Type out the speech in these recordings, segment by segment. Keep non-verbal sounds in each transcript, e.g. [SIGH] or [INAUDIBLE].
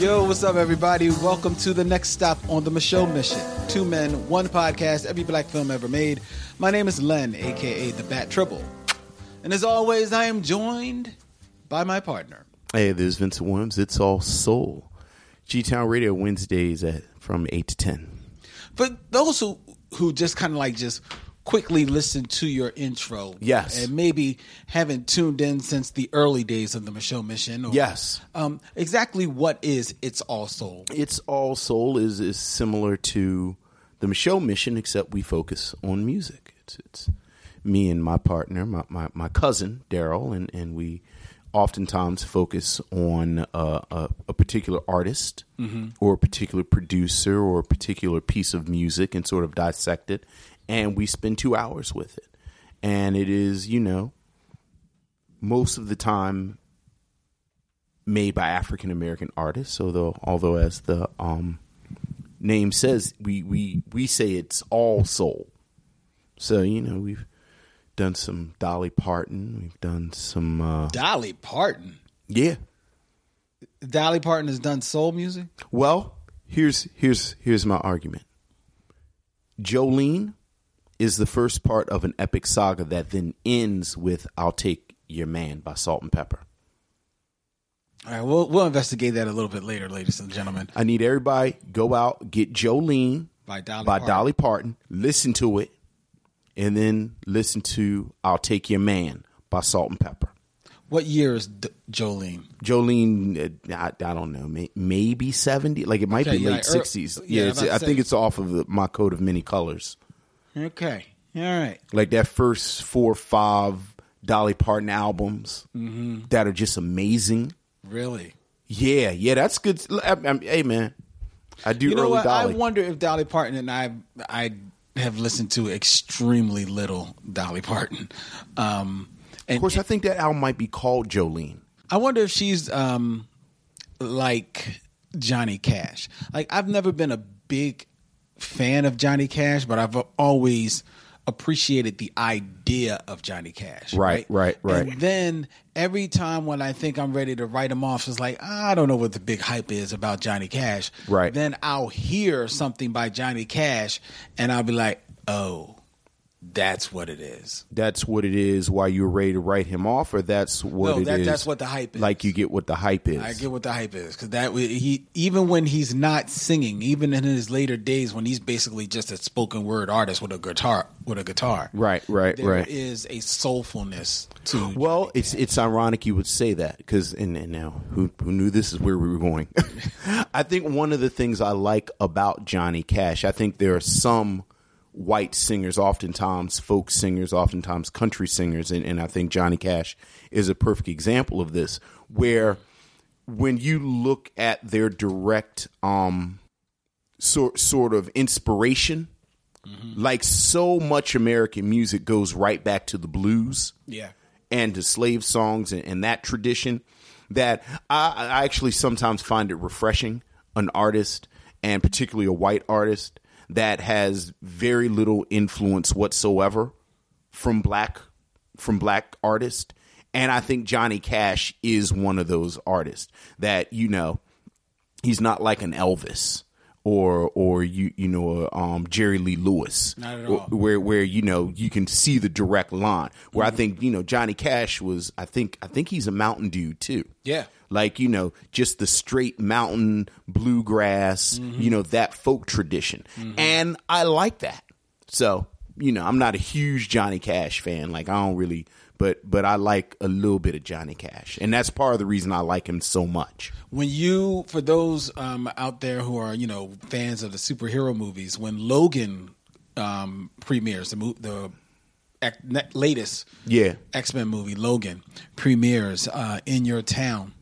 Yo, what's up, everybody? Welcome to the next stop on the Micheaux Mission. Two men, one podcast, every black film ever made. My name is Len, aka the Bat Triple. And as always, I am joined by my partner. Hey, this is Vincent Williams. It's all soul. G Town Radio Wednesdays at from eight to ten. For those who who just kind of like just quickly listen to your intro, Yes. and maybe haven't tuned in since the early days of the Micheaux Mission. Or, Yes. um, exactly what is It's All Soul? It's all soul is is similar to the Michelle Mission, except we focus on music. It's it's me and my partner, my my, my cousin Daryl, and and we oftentimes focus on uh, a, a particular artist or a particular producer or a particular piece of music and sort of dissect it, and we spend two hours with it, and it is you know most of the time made by African American artists. Although, although as the um, name says, we we we say it's all soul. So you know we've done some Dolly Parton. We've done some uh, Dolly Parton. yeah. Dolly Parton has done soul music. Well, here's here's here's my argument. Jolene is the first part of an epic saga that then ends with "I'll Take Your Man" by Salt-N-Pepa. All right, we'll we'll investigate that a little bit later, ladies and gentlemen. I need everybody go out get Jolene By Dolly by Parton. Dolly Parton. Listen to it, and then listen to "I'll Take Your Man" by Salt-N-Pepa. What year is D- Jolene? Jolene, uh, I, I don't know, may, maybe seventy. Like it might Okay, be yeah, late like, sixties. yeah, yeah, it's, I'm about I think it's off of the, my coat of many colors. Okay, all right. Like that first four or five Dolly Parton albums Mm-hmm. that are just amazing. Really? Yeah, yeah, that's good. I, I, hey man, I do You know early what? Dolly. I wonder if Dolly Parton and I I have listened to extremely little Dolly Parton. Um, and of course, I think that album might be called Jolene. I wonder if she's um like Johnny Cash. Like I've never been a big fan of Johnny Cash, but I've always appreciated the idea of Johnny Cash. Right, right, right. And then every time when I think I'm ready to write him off, it's like ah, I don't know what the big hype is about Johnny Cash. Right. Then I'll hear something by Johnny Cash, and I'll be like, oh. That's what it is. That's what it is. Why you're ready to write him off, or that's what No, it that- is? that's what the hype is. Like you get what the hype is. I get what the hype is because that he even when he's not singing, even in his later days when he's basically just a spoken word artist with a guitar with a guitar. Right, right, There right. is a soulfulness to Well, it's it's ironic you would say that because and, and now who who knew this is where we were going. [LAUGHS] I think one of the things I like about Johnny Cash, I think there are some white singers, oftentimes folk singers, oftentimes country singers, and, and I think Johnny Cash is a perfect example of this, where when you look at their direct um sort sort of inspiration, like so much American music goes right back to the blues yeah. and to slave songs and, and that tradition that I, I actually sometimes find it refreshing an artist and particularly a white artist that has very little influence whatsoever from black from black artists and I think Johnny Cash is one of those artists that you know he's not like an Elvis or or you you know um, Jerry Lee Lewis Not at Or- where where you know you can see the direct line where Mm-hmm. I think you know Johnny Cash was I think I think he's a Mountain Dew too Yeah. Like you know just the straight mountain bluegrass Mm-hmm. you know that folk tradition and I like that so you know I'm not a huge Johnny Cash fan like I don't really but but I like a little bit of Johnny Cash and that's part of the reason I like him so much When you, for those um, out there who are you know fans of the superhero movies, when Logan um, premieres the mo- the latest Yeah. X Men movie Logan premieres uh, in your town,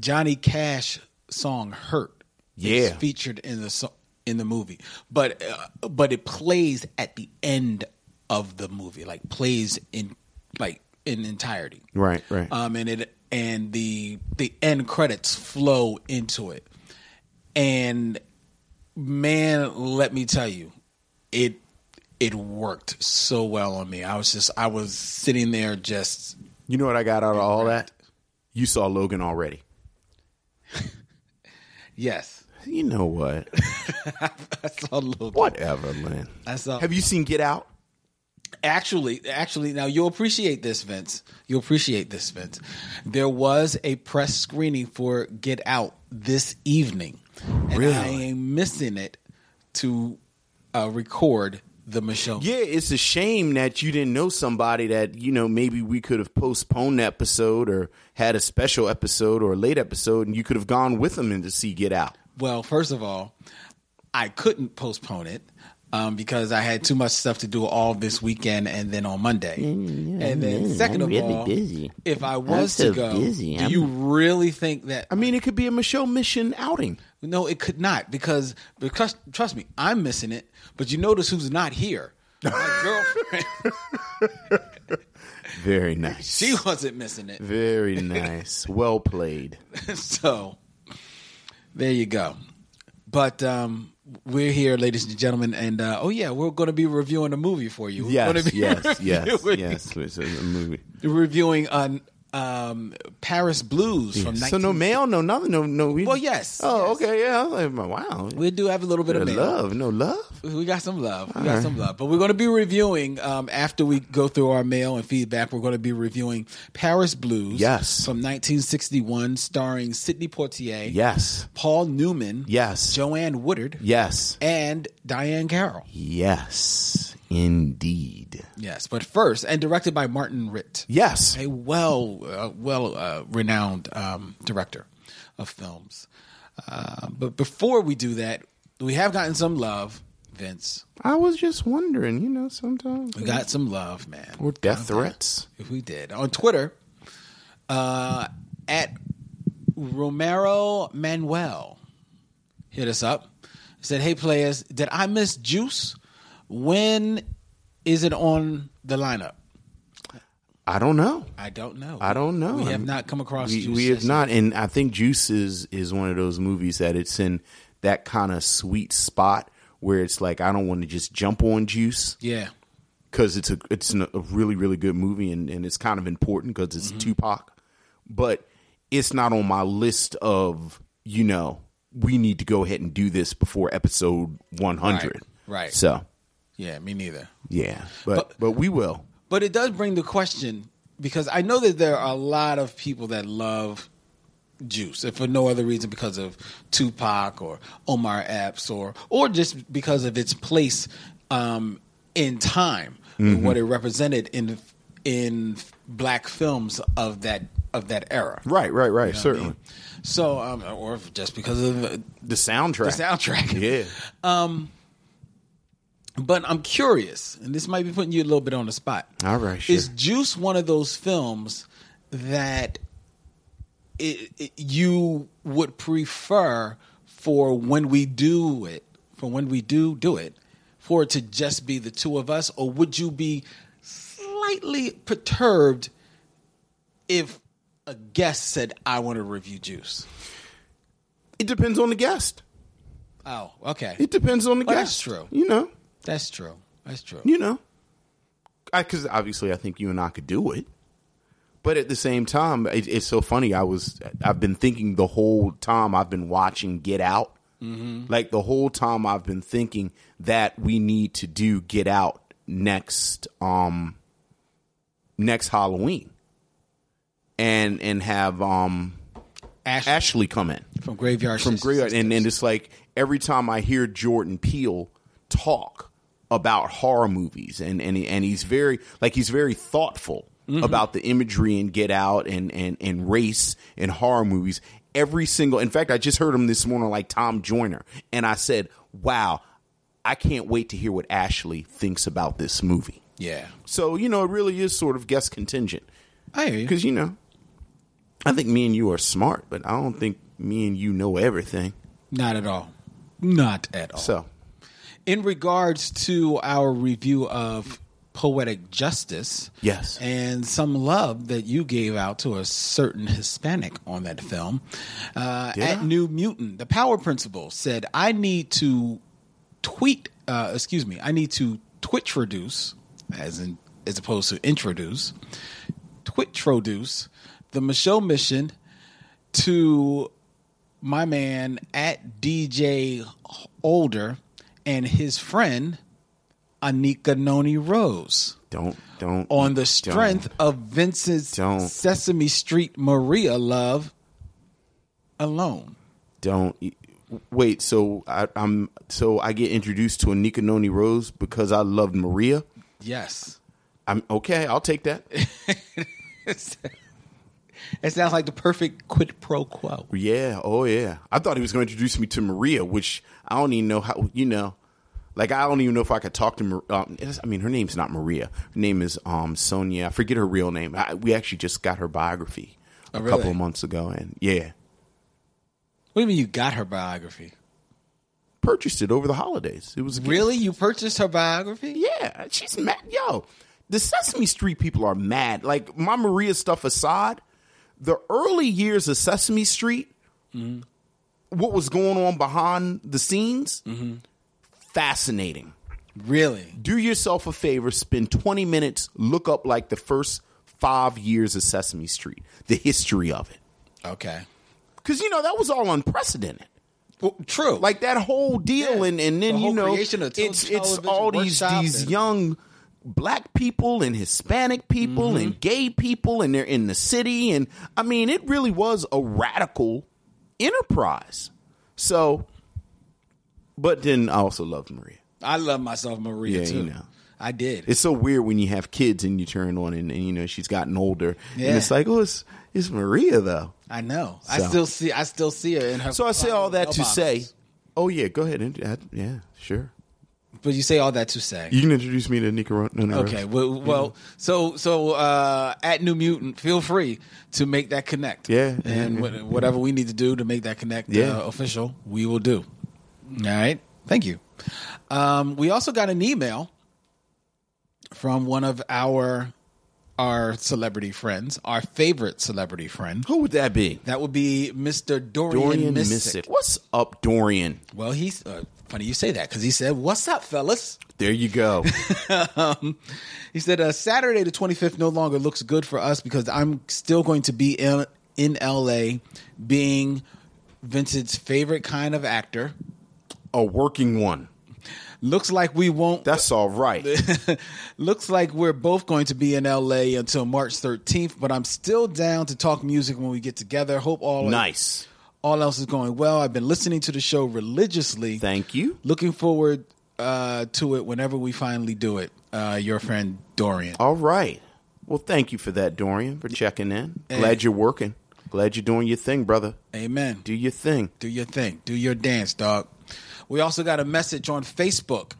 Johnny Cash song "Hurt" is Yeah. featured in the so- in the movie, but uh, but it plays at the end of the movie, like plays in like in entirety. Right, right. Um, and it and the the end credits flow into it, and man, let me tell you, it it worked so well on me. I was just I was sitting there just You know what I got out of all that? You saw Logan already. [LAUGHS] Yes, You know what? [LAUGHS] I saw a little. Whatever, Lynn. I saw. Have you seen Get Out? Actually, actually, now you'll appreciate this, Vince. You'll appreciate this, Vince. There was a press screening for Get Out this evening, and Really? I am missing it to uh, record the Micheaux. Yeah, it's a shame that you didn't know somebody that, you know, maybe we could have postponed the episode or had a special episode or a late episode and you could have gone with them in to see Get Out. Well, first of all, I couldn't postpone it um, because I had too much stuff to do all this weekend and then on Monday. and then, second of all, if I was so to go, busy. do I'm- you really think that? I mean, it could be a Micheaux Mission outing. No, it could not because because trust me, I'm missing it. But you notice who's not here? My [LAUGHS] girlfriend. Very nice. she wasn't missing it. Very [LAUGHS] nice. Well played. so there you go. But um, we're here, ladies and gentlemen, and uh, oh yeah, we're going to be reviewing a movie for you. We're [LAUGHS] Yes, yes, yes, yes. It's a movie. reviewing on um, Paris Blues from So no mail, no nothing, no no. We, Well, yes, Oh, yes. okay, yeah. Like, wow. We do have a little bit of mail. love, no love. We got some love. We got some love. But we're going to be reviewing um, after we go through our mail and feedback. We're going to be reviewing Paris Blues. Yes. from 1961, starring Sidney Poitier, Yes, Paul Newman, yes, Joanne Woodward, yes, and Diahann Carroll. yes. Indeed. Yes, but first, and directed by Martin Ritt, Yes. a well, uh, well uh, renowned um, director of films. Uh, but before we do that, we have gotten some love, Vince. I was just wondering, you know, sometimes We got some love, man. or death threats. If we did on Twitter, uh, at Romero Manuel hit us up. Said, "Hey players, did I miss Juice? When is it on the lineup? I don't know. I don't know. I don't know. We have not come across We, Juice. we have not, and I think Juice is is one of those movies that it's in that kind of sweet spot where it's like I don't want to just jump on Juice. Yeah, because it's a it's a really really good movie and, and it's kind of important because it's Mm-hmm. Tupac, but it's not on my list of you know we need to go ahead and do this before episode one hundred. Right, right. So yeah, me neither. yeah, but But- but we will. But it does bring the question because I know that there are a lot of people that love Juice, if for no other reason because of Tupac or Omar Epps or or just because of its place um, in time, and what it represented in in black films of that of that era. Right, right, right. You know what I certainly, mean? So, um, or just because of the the soundtrack. The soundtrack. Yeah. [LAUGHS] But I'm curious, and this might be putting you a little bit on the spot. All right, sure. Is Juice one of those films that it, it, you would prefer for when we do it, for when we do do it, for it to just be the two of us, or would you be slightly perturbed if a guest said, "I want to review Juice"? It depends on the guest. Oh, okay, It depends on the Well, guest. that's true. You know, that's true. That's true. you know, because obviously I think you and I could do it. But at the same time, it, it's so funny. I was I've been thinking the whole time I've been watching Get Out. Like the whole time I've been thinking that we need to do Get Out next um next Halloween, and and have um Ash, Ashley come in. from Graveyard from Graveyard, and, and it's like every time I hear Jordan Peele talk about horror movies, and and and he's very like he's very thoughtful mm-hmm. about the imagery and Get Out and and and race and horror movies. Every single, in fact, I just heard him this morning, like Tom Joyner, and I said, "Wow, I can't wait to hear what Ashley thinks about this movie." yeah, So you know, it really is sort of guest contingent I because you know, I think me and you are smart, but I don't think me and you know everything. Not at all. Not at all. So in regards to our review of Poetic Justice, Yes. and some love that you gave out to a certain Hispanic on that film, uh, at New Mutant, the Power Principle said, "I need to tweet. Uh, excuse me. I need to Twitch reduce, as in as opposed to introduce, Twitch reduce the Micheaux mission to." my man at DJ Older and his friend Anika Noni Rose Don't don't on the don't. strength of Vincent's Don't. Sesame Street Maria love alone. don't wait. So I, I'm so I get introduced to Anika Noni Rose because I loved Maria. Yes. I'm okay. I'll take that. [LAUGHS] It sounds like the perfect quid pro quo. Yeah. Oh yeah. I thought he was going to introduce me to Maria, which I don't even know how. You know, like I don't even know if I could talk to. Um, I mean, her name's not Maria. Her name is um Sonia. I forget her real name. I, we actually just got her biography a Oh, really? couple of months ago, and yeah, What do you mean you got her biography? purchased it over the holidays. It was. Really? You purchased her biography? Yeah, she's mad. Yo, the Sesame Street people are mad. Like my Maria stuff aside, the early years of Sesame Street, what was going on behind the scenes, fascinating. Really? Do yourself a favor, spend 20 minutes, look up like the first five years of Sesame Street, the history of it. Okay. Because, you know, that was all unprecedented. Well, true. like that whole deal Yeah. and and then The you know it's it's all these these and- young black people and hispanic people Mm-hmm. and gay people and they're in the city and i mean it really was a radical enterprise so but then i also loved maria I love myself Maria Yeah, too. you know. I did. it's so weird when you have kids and you turn on and, and you know she's gotten older Yeah. and it's like oh it's it's maria though I know. I still see I still see her in her so i say all that to say oh yeah go ahead and yeah sure But you say all that to say. you can introduce me to Nico. No, no, Okay, well, well so so uh, at New Mutant, feel free to make that connect. Yeah, yeah, and yeah. what- whatever we need to do to make that connect Yeah. uh, official, we will do. All right, thank you. Um, we also got an email from one of our our celebrity friends, our favorite celebrity friend. Who would that be? That would be Mr. Dorian, Dorian Missick. Missick. What's up, Dorian? Well, he's uh, funny you say that because he said, "What's up, fellas?" There you go. [LAUGHS] He said, uh, Saturday the 25th no longer looks good for us because I'm still going to be in, in LA being Vincent's favorite kind of actor. A working one. Looks like we won't. That's all right. [LAUGHS] looks like we're both going to be in LA until March 13th, but I'm still down to talk music when we get together. Hope all is nice. All else is going well. I've been listening to the show religiously. Thank you. Looking forward uh, to it whenever we finally do it. Uh, your friend Dorian. All right. Well, thank you for that, Dorian, for checking in. Glad you're working. Glad you're doing your thing, brother. Amen. Do your thing. Do your thing. Do your dance, dog. We also got a message on Facebook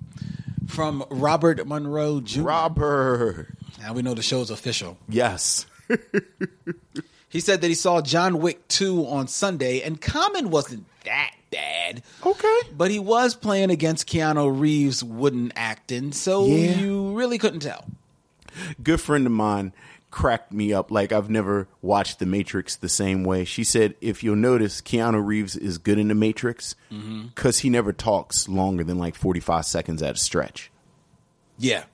from Robert Monroe Jr. Robert. Now we know the show's official. Yes. [LAUGHS] He said that he saw John Wick 2 on Sunday, and Common wasn't that bad. Okay. But he was playing against Keanu Reeves' wooden acting, so Yeah. you really couldn't tell. Good friend of mine cracked me up like I've never watched The Matrix the same way. She said, if you'll notice, Keanu Reeves is good in The Matrix mm-hmm. because he never talks longer than like 45 seconds at a stretch. Yeah.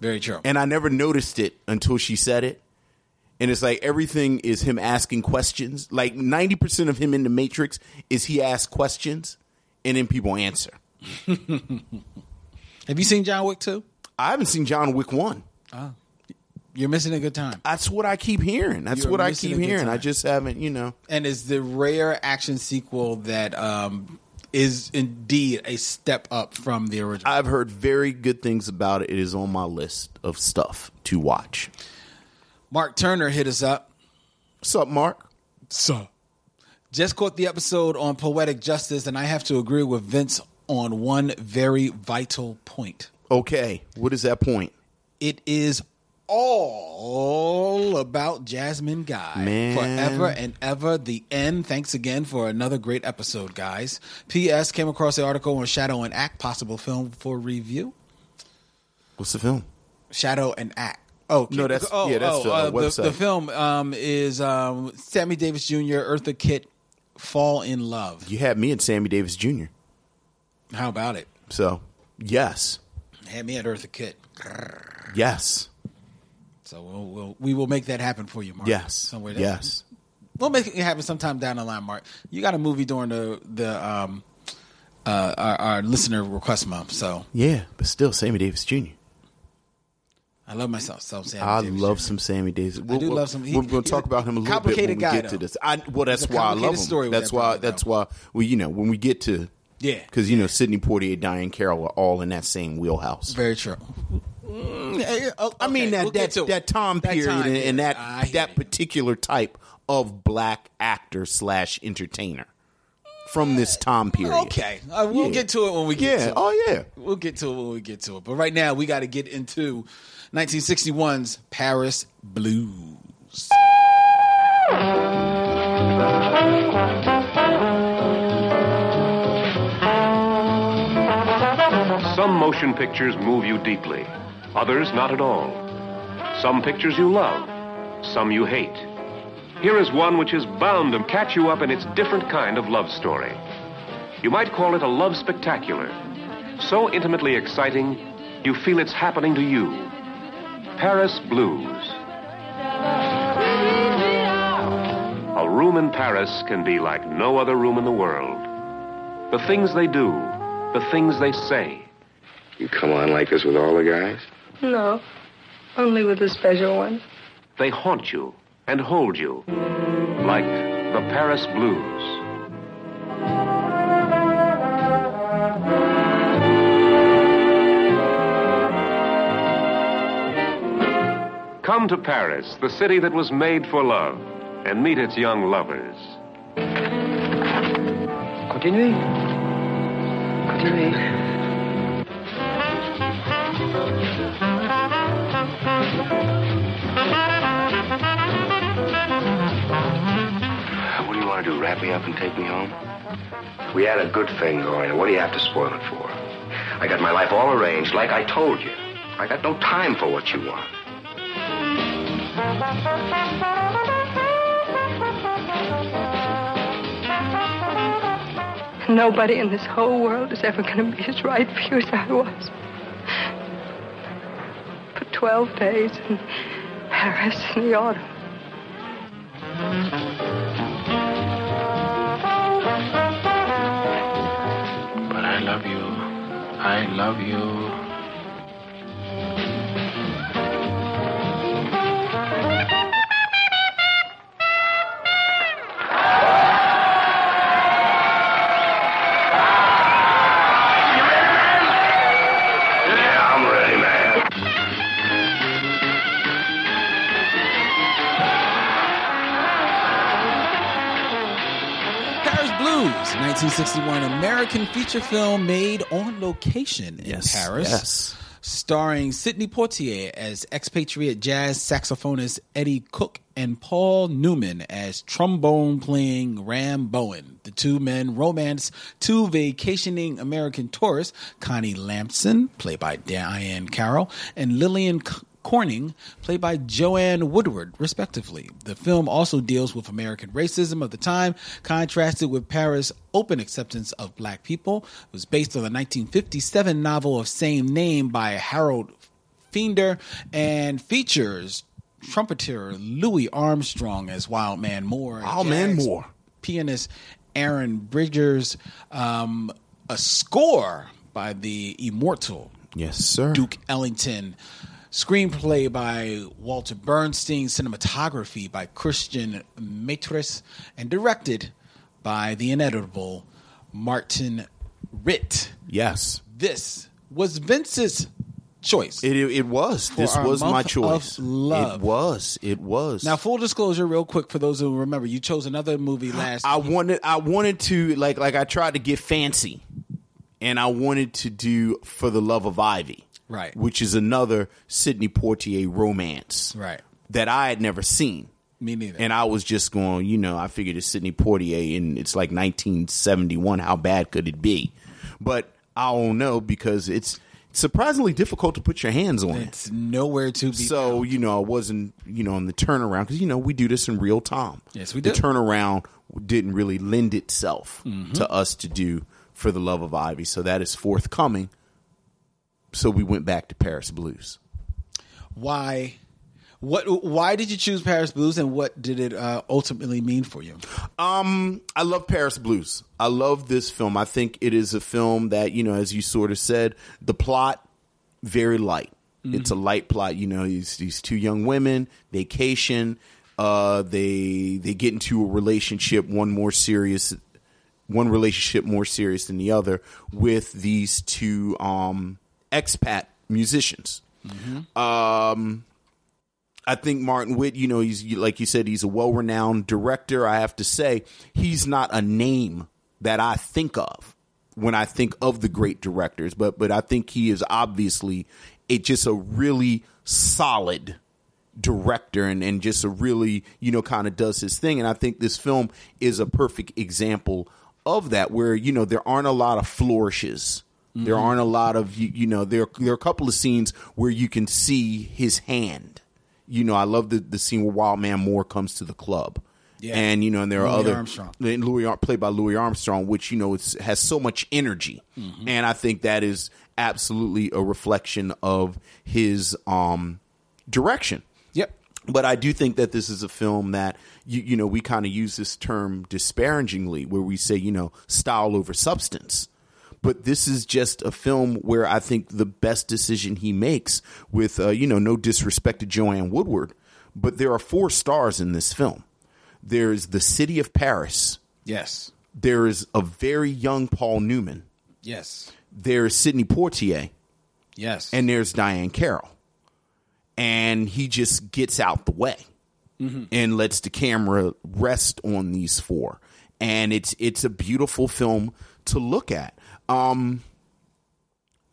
Very true. and I never noticed it until she said it. And it's like everything is him asking questions. Like 90% of him in the Matrix is he asks questions and then people answer. [LAUGHS] Have you seen John Wick 2? I haven't seen John Wick 1. Oh. You're missing a good time. That's what I keep hearing. That's You're what I keep hearing. I just haven't, you know. and it's the rare action sequel that um, is indeed a step up from the original. I've heard very good things about it. It is on my list of stuff to watch. Mark Turner hit us up. What's up, Mark? So, just caught the episode on poetic justice, and I have to agree with Vince on one very vital point. Okay. What is that point? It is all about Jasmine Guy. Man. Forever and ever. The end. Thanks again for another great episode, guys. P.S. Came across the article on Shadow and Act, possible film for review. What's the film? Shadow and Act. Oh No, that's- oh, yeah, that's oh, the, uh, the, website. the film um, is um, Sammy Davis Jr., Eartha Kitt, Fall in Love. You had me at Sammy Davis Jr. How about it? So, yes. Had me at Eartha Kitt. Yes. So we'll, we'll we will make that happen for you, Mark. Yes. Somewhere. Yes. we'll make it happen sometime down the line, Mark. You got a movie during the the um uh our, our listener request month, so Yeah, but still, Sammy Davis Jr. I love myself. So Sammy I Davis love Jr. some Sammy Davis. We'll, do we'll- love some- he- we're going to talk about him a little bit when we guy, get to this. I, well, that's why I love him. story that's why. brother, That's though. why we, you know, when we get to Yeah. because you know Sidney Poitier, Diahann Carroll are all in that same wheelhouse. Very true. I mean that that, that time period and, and that I that particular type of black actor slash entertainer from this time period. Okay, uh, we'll Yeah. get to it when we get Yeah. to it. Oh yeah. We'll get to it when we get to it. But right now, we got to get into 1961's Paris Blues. Some motion pictures move you deeply, others not at all. Some pictures you love, some you hate. Here is one which is bound to catch you up in its different kind of love story. You might call it a love spectacular. So intimately exciting, you feel it's happening to you. Paris Blues. A room in Paris can be like no other room in the world. The things they do, the things they say. You come on like this with all the guys? No, only with the special ones. They haunt you and hold you like the Paris Blues. Come to Paris, the city that was made for love, and meet its young lovers. Continuez. Continuez. What do you want to do? Wrap me up and take me home? We had a good thing going. What do you have to spoil it for? I got my life all arranged, like I told you. I got no time for what you want. Nobody in this whole world is ever going to be as right for you as I was. For 12 days in Paris in the autumn. But I love you. I love you. 1961 American feature film made on location in Yes, Paris. yes. Starring Sidney Poitier as expatriate jazz saxophonist Eddie Cook and Paul Newman as trombone playing Ram Bowen. The two men romance two vacationing American tourists, Connie Lampson, played by Diahann Carroll, and Lillian C- Corning, played by Joanne Woodward, respectively. The film also deals with American racism of the time, contrasted with Paris' open acceptance of black people. It was based on the 1957 novel of same name by Harold Flender and features trumpeter Louis Armstrong as Wild Man Moore. and Wild Man Moore. Pianist Aaron Bridgers. Um, a score by the immortal Yes, sir. Duke Ellington. Screenplay by Walter Bernstein, cinematography by Christian Matras, and directed by the ineditable Martin Ritt. Yes. This was Vince's choice. It, it, it was. This was my choice. love. It was. It was. now, full disclosure, real quick, for those who remember, you chose another movie last. I wanted I wanted to like like I tried to get fancy, and I wanted to do for the love of Ivy, Right. Which is another Sidney Poitier romance, Right. That I had never seen. Me neither. And I was just going, you know, I figured it's Sidney Poitier, and it's like 1971. How bad could it be? But I don't know because it's surprisingly difficult to put your hands on it's nowhere to be. So you know, I wasn't you know on the turnaround because you know we do this in real time. Yes, we do. The turnaround didn't really lend itself Mm-hmm. to us to do for the love of Ivy, so that is forthcoming. So we went back to Paris Blues. why What? Why did you choose Paris Blues, and what did it uh, ultimately mean for you? Um, I love Paris Blues. I love this film. I think it is a film that you know, as you sort of said, the plot very light. It's a light plot. You know, these these two young women vacation. Uh, they they get into a relationship, one more serious, one relationship more serious than the other, with these two um expat musicians. Um, I think Martin Ritt, you know, he's like you said, he's a well renowned director. I have to say, he's not a name that I think of when I think of the great directors, but but I think he is obviously a just a really solid director and, and just a really, you know, kind of does his thing. And I think this film is a perfect example of that, where, you know, there aren't a lot of flourishes. There aren't a lot of you, you know there there are a couple of scenes where you can see his hand. You know, I love the the scene where Wild Man Moore comes to the club. Yeah. And you know, and there are Louis other Armstrong. Louis played by Louis Armstrong, which you know it's, has so much energy, and I think that is absolutely a reflection of his um direction. Yep. But I do think that this is a film that you you know we kind of use this term disparagingly, where we say you know style over substance. But this is just a film where I think the best decision he makes, with uh, you know no disrespect to Joanne Woodward, but there are four stars in this film. There's the city of Paris. Yes. There is a very young Paul Newman. Yes. There's Sidney Poitier Yes. and there's Diahann Carroll. And he just gets out the way and lets the camera rest on these four. And it's it's a beautiful film to look at. Um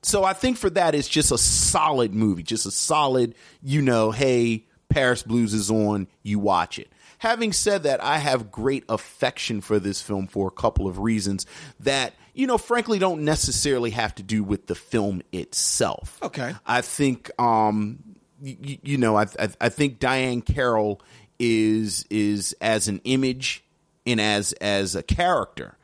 so I think for that it's just a solid movie, just a solid, you know, hey, Paris Blues is on, you watch it. Having said that, I have great affection for this film for a couple of reasons that, you know, frankly don't necessarily have to do with the film itself. Okay. I think um you, you know, I, I I think Diahann Carroll is is as an image and as as a character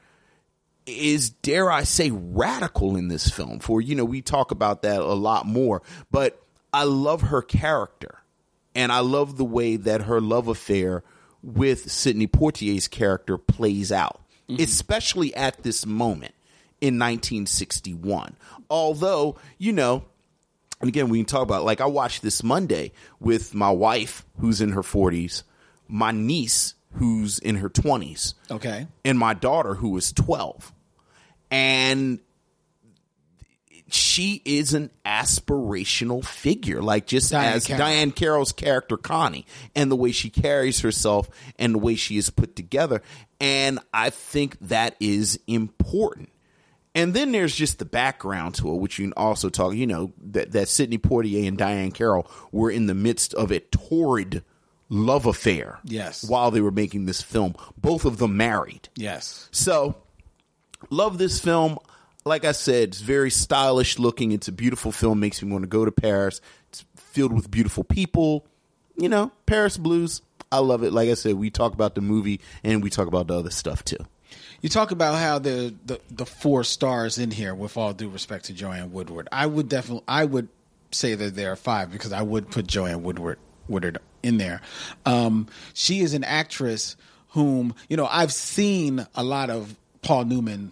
is dare I say radical in this film. For you know, we talk about that a lot more, but I love her character, and I love the way that her love affair with Sidney Poitier's character plays out, mm-hmm. especially at this moment in 1961. Although you know. And again, we can talk about like I watched this Monday with my wife, who's in her 40s, my niece, who's in her 20s, Okay. and my daughter who is 12 and she is an aspirational figure like just Diahann as Carroll. Diahann Carroll's character Connie and the way she carries herself and the way she is put together and I think that is important and then there's just the background to it, which you can also talk. You know that that Sidney Poitier and Diahann Carroll were in the midst of a torrid love affair. Yes. while they were making this film, both of them married. Yes. So, love this film. Like I said, it's very stylish looking. It's a beautiful film. Makes me want to go to Paris. It's filled with beautiful people. You know, Paris Blues. I love it. Like I said, we talk about the movie and we talk about the other stuff too. You talk about how the, the the four stars in here, with all due respect to Joanne Woodward, I would definitely I would say that there are five because I would put Joanne Woodward Woodward in there. Um, she is an actress whom you know I've seen a lot of Paul Newman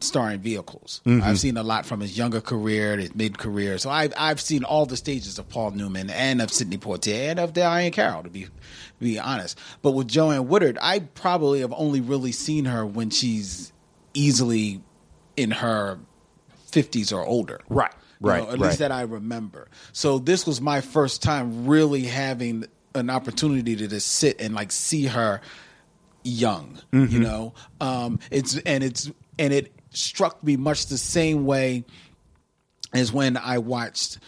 starring vehicles. Mm-hmm. I've seen a lot from his younger career, his mid career. So I've I've seen all the stages of Paul Newman and of Sidney Poitier and of Diahann Carroll to be be honest. But with Joanne Woodward, I probably have only really seen her when she's easily in her fifties or older. Right, You right, know, at right. least that I remember. So this was my first time really having an opportunity to just sit and like see her young Mm-hmm. you know um it's and it's and it struck me much the same way as when i watched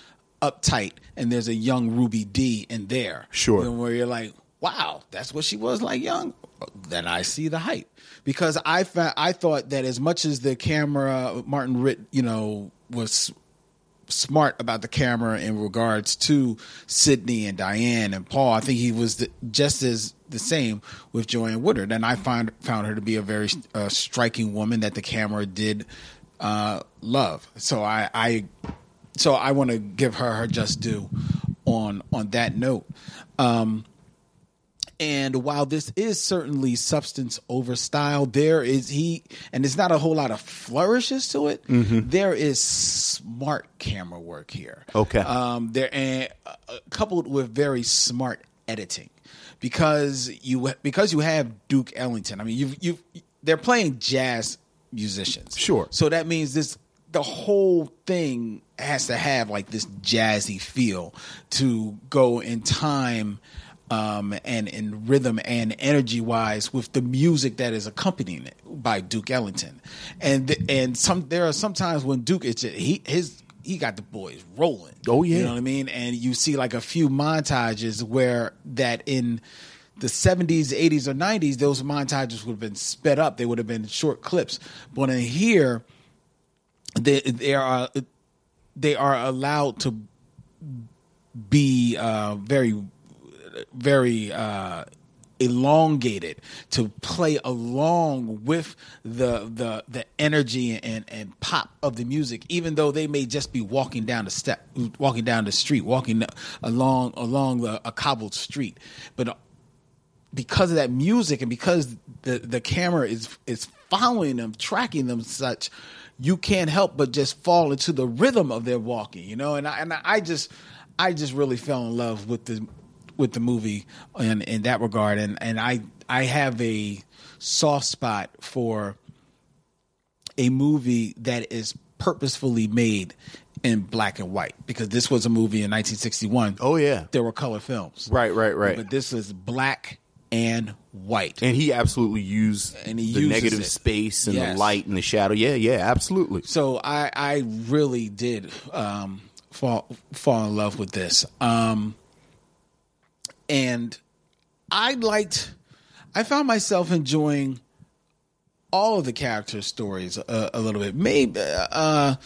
uptight and there's a young Ruby Dee in there Sure. You know, where you're like wow that's what she was like young then i see the hype because i fa- i thought that as much as the camera martin ritt you know was smart about the camera in regards to Sidney and Diahann and Paul. I think he was the, just as the same with Joanne Woodward, and I found found her to be a very uh, striking woman that the camera did uh, love. So I, I so I want to give her her just due. on on that note. Um, and while this is certainly substance over style, there is he, and it's not a whole lot of flourishes to it. there is smart camera work here. Okay. Um, there and uh, coupled with very smart editing, because you because you have Duke Ellington. I mean, you you they're playing jazz musicians. Sure. So that means this the whole thing has to have like this jazzy feel to go in time um, and in rhythm and energy wise with the music that is accompanying it by Duke Ellington. And and some there are some times when Duke is just, he his he got the boys rolling. Oh, yeah. You know what I mean? And you see like a few montages where that in the 70s, 80s, or 90s, those montages would have been sped up. They would have been short clips. But in here, they, they are they are allowed to be uh, very very uh, elongated to play along with the the the energy and and pop of the music even though they may just be walking down the step walking down the street walking along along the, a cobbled street. But uh, because of that music and because the the camera is is following them tracking them such you can't help but just fall into the rhythm of their walking you know? And I, and I just I just really fell in love with the with the movie in in that regard and and I I have a soft spot for a movie that is purposefully made in black and white because this was a movie in 1961 Oh, yeah. there were color films Right, right, right. but this is black and white And he absolutely used And he the negative it. space and Yes. the light and the shadow. Yeah, yeah, absolutely. so I I really did um, fall fall in love with this. Um, and I liked. I found myself enjoying all of the character stories a, a little bit. Maybe uh,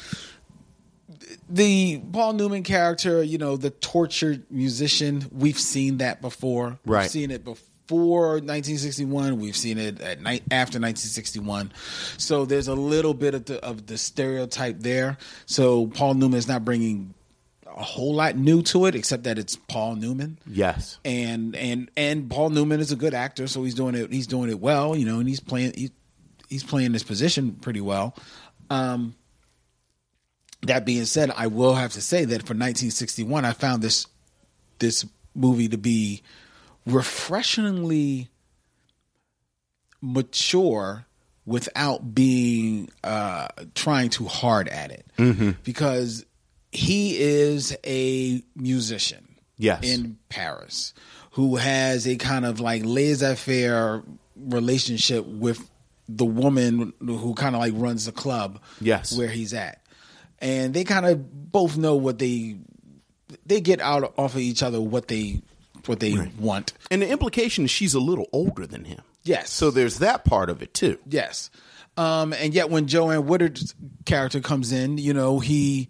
the Paul Newman character, you know, the tortured musician. We've seen that before. Right. We've seen it before 1961. We've seen it at night after 1961. So there's a little bit of the of the stereotype there. So Paul Newman is not bringing a whole lot new to it, except that it's Paul Newman Yes. and and and Paul Newman is a good actor, so he's doing it. He's doing it well, you know, and he's playing. He, he's playing this position pretty well. Um, that being said, I will have to say that for 1961, I found this this movie to be refreshingly mature without being uh, trying too hard at it, because he is a musician Yes. in Paris who has a kind of like laissez faire relationship with the woman who kind of like runs the club Yes. where he's at. And they kind of both know what they they get out off of each other what they what they want. And the implication is she's a little older than him. Yes. So there's that part of it too. Yes. Um, and yet when Joanne Woodward's character comes in, you know, he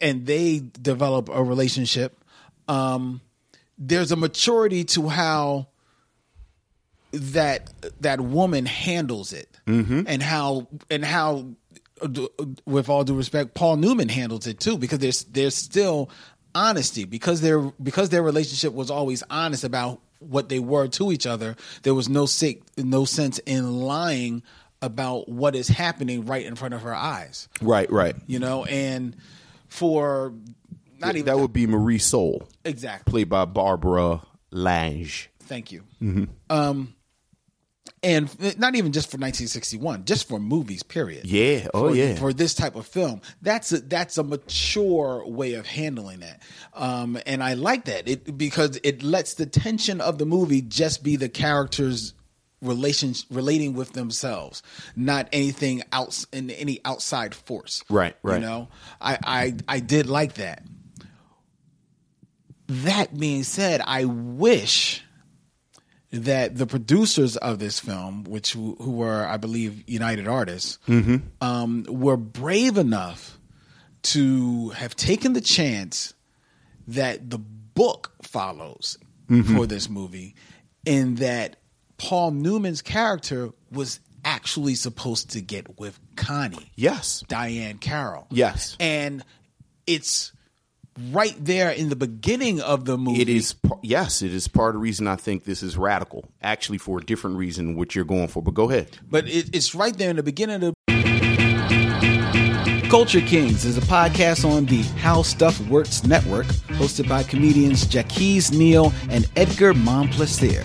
and they develop a relationship. Um, there's a maturity to how that that woman handles it, and how and how, with all due respect, Paul Newman handles it too, because there's there's still honesty because their because their relationship was always honest about what they were to each other. There was no sick, no sense in lying about what is happening right in front of her eyes. Right, right. You know, and for not even that would be Marie Séoul, exactly. played by Barbara Laage. Thank you. Um, and not even just for 1961, just for movies. Period. Yeah. Oh, for, yeah. For this type of film, that's a, that's a mature way of handling that, um, and I like that it because it lets the tension of the movie just be the characters relations relating with themselves, not anything else in any outside force. Right, right. You know, I I I did like that. That being said, I wish that the producers of this film, which who who were, I believe, United Artists, um, were brave enough to have taken the chance that the book follows for this movie, in that Paul Newman's character was actually supposed to get with Connie. Yes. Diahann Carroll. Yes. And it's right there in the beginning of the movie. It is yes, it is part of the reason I think this is radical. Actually, for a different reason, which you're going for. But go ahead. but it, it's right there in the beginning of the. Culture Kings is a podcast on the How Stuff Works network, hosted by comedians Jackie's Neal and Edgar Monplaisir.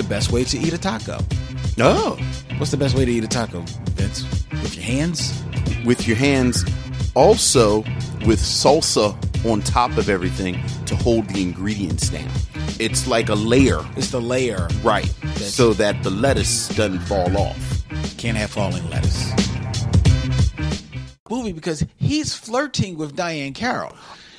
the best way to eat a taco. Oh, What's the best way to eat a taco, Vince? With your hands? with your hands, also with salsa on top of everything to hold the ingredients down. It's like a layer, It's the layer. right? That's- So that the lettuce doesn't fall off. Can't have falling lettuce. Movie because he's flirting with Diahann Carroll.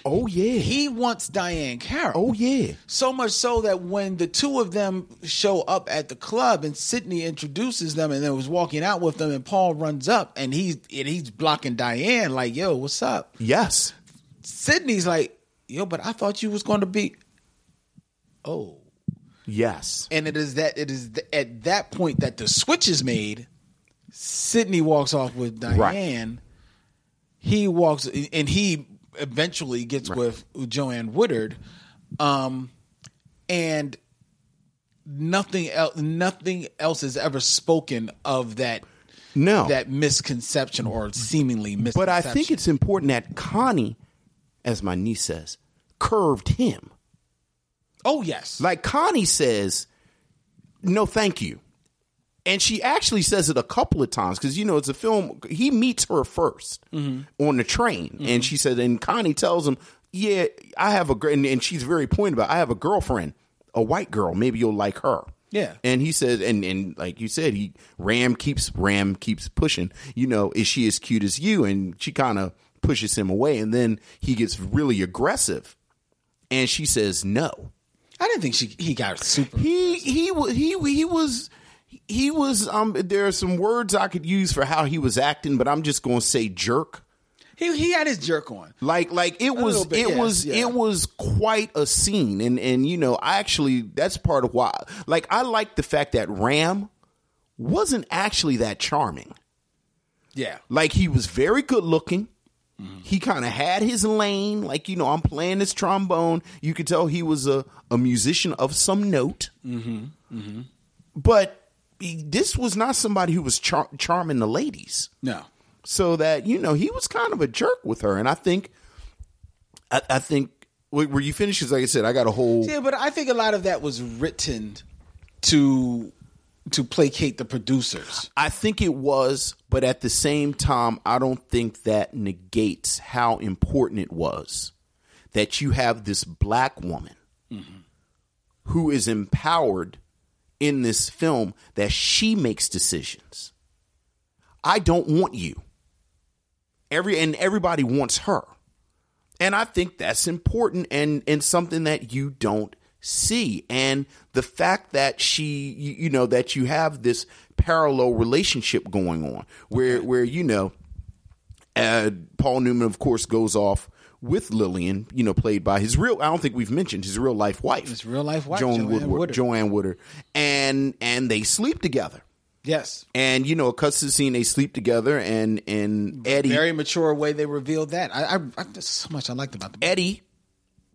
Oh yeah. He wants Diahann Carroll. oh yeah. So much so that when the two of them show up at the club and Sidney introduces them and then was walking out with them and Paul runs up and he's and he's blocking Diahann like, yo, what's up? Yes. Sidney's like, yo, but I thought you was going to be. Oh, Yes. and it is that it is th- at that point that the switch is made. Sidney walks off with Diahann. He walks and he eventually gets with Joanne Woodard, um, and nothing else. Nothing else is ever spoken of that No. that misconception or seemingly misconception. but I think it's important that Connie, as my niece says, curved him. oh yes, Like Connie says, no, thank you. And she actually says it a couple of times because, you know, it's a film. He meets her 1st mm-hmm. on the train. And mm-hmm. she said, and Connie tells him, yeah, I have a, gr-" and, and she's very pointed about, I have a girlfriend, a white girl. Maybe you'll like her. Yeah. And he says, and, and like you said, he, Ram keeps, Ram keeps pushing, you know, is she as cute as you? And she kind of pushes him away. And then he gets really aggressive. And she says, no. I didn't think she he got super. He he he he was he was um there are some words I could use for how he was acting, but I'm just going to say jerk. He he had his jerk on. Like like it was bit, it was yeah. it was quite a scene and and you know, I actually that's part of why like I like the fact that Ram wasn't actually that charming. Yeah. Like he was very good looking. He kind of had his lane. Like you know, I'm playing this trombone. You could tell he was a a musician of some note. Mm-hmm. But he, this was not somebody who was char- charming the ladies. No. So that you know, he was kind of a jerk with her. And I think, I, I think. Were you finished? 'Cause like I said, I got a whole. Yeah, but I think a lot of that was written to to placate the producers. I think it was, but at the same time, I don't think that negates how important it was that you have this black woman mm-hmm. who is empowered in this film that she makes decisions. I don't want you. Every and everybody wants her. And I think that's important and and something that you don't see. And the fact that she you, know that you have this parallel relationship going on where where you know uh, Paul Newman of course goes off with Lillian, you know, played by his real I don't think we've mentioned his real life wife. His real life wife, Joan Joanne Woodward, Woodard. Joanne Woodard. And and they sleep together. Yes. And you know, a cuts the scene they sleep together and and Eddie Very mature way they revealed that. I, I, I there's so much I liked about the Eddie,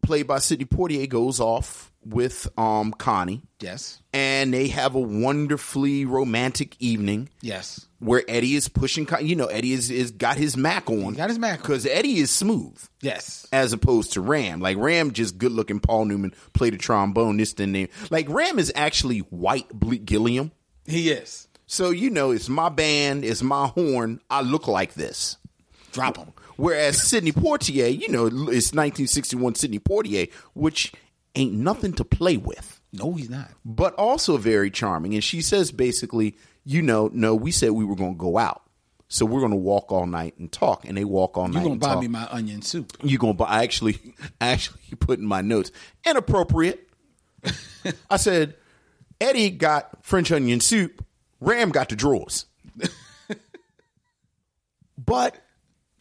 played by Sidney Poitier, goes off with um Connie, Yes. and they have a wonderfully romantic evening Yes. where Eddie is pushing. Con- You know, Eddie is, is got his Mac on. got his Mac because Eddie is smooth. Yes. As opposed to Ram, like Ram, just good looking. Paul Newman played a trombone. This the name. Like Ram is actually white Bleek Gilliam. He is. So you know, it's my band, it's my horn. I look like this. Drop him. Whereas Sidney Poitier, you know, it's 1961 Sidney Poitier, which ain't nothing to play with, No, he's not. but also very charming. And she says basically, you know, no, we said we were going to go out, So we're going to walk all night and talk. And they walk all night. You're gonna and buy talk. me my onion soup? You're gonna buy? I actually, [LAUGHS] I actually [LAUGHS] put in my notes inappropriate. [LAUGHS] I said Eddie got French onion soup. Ram got the drawers. but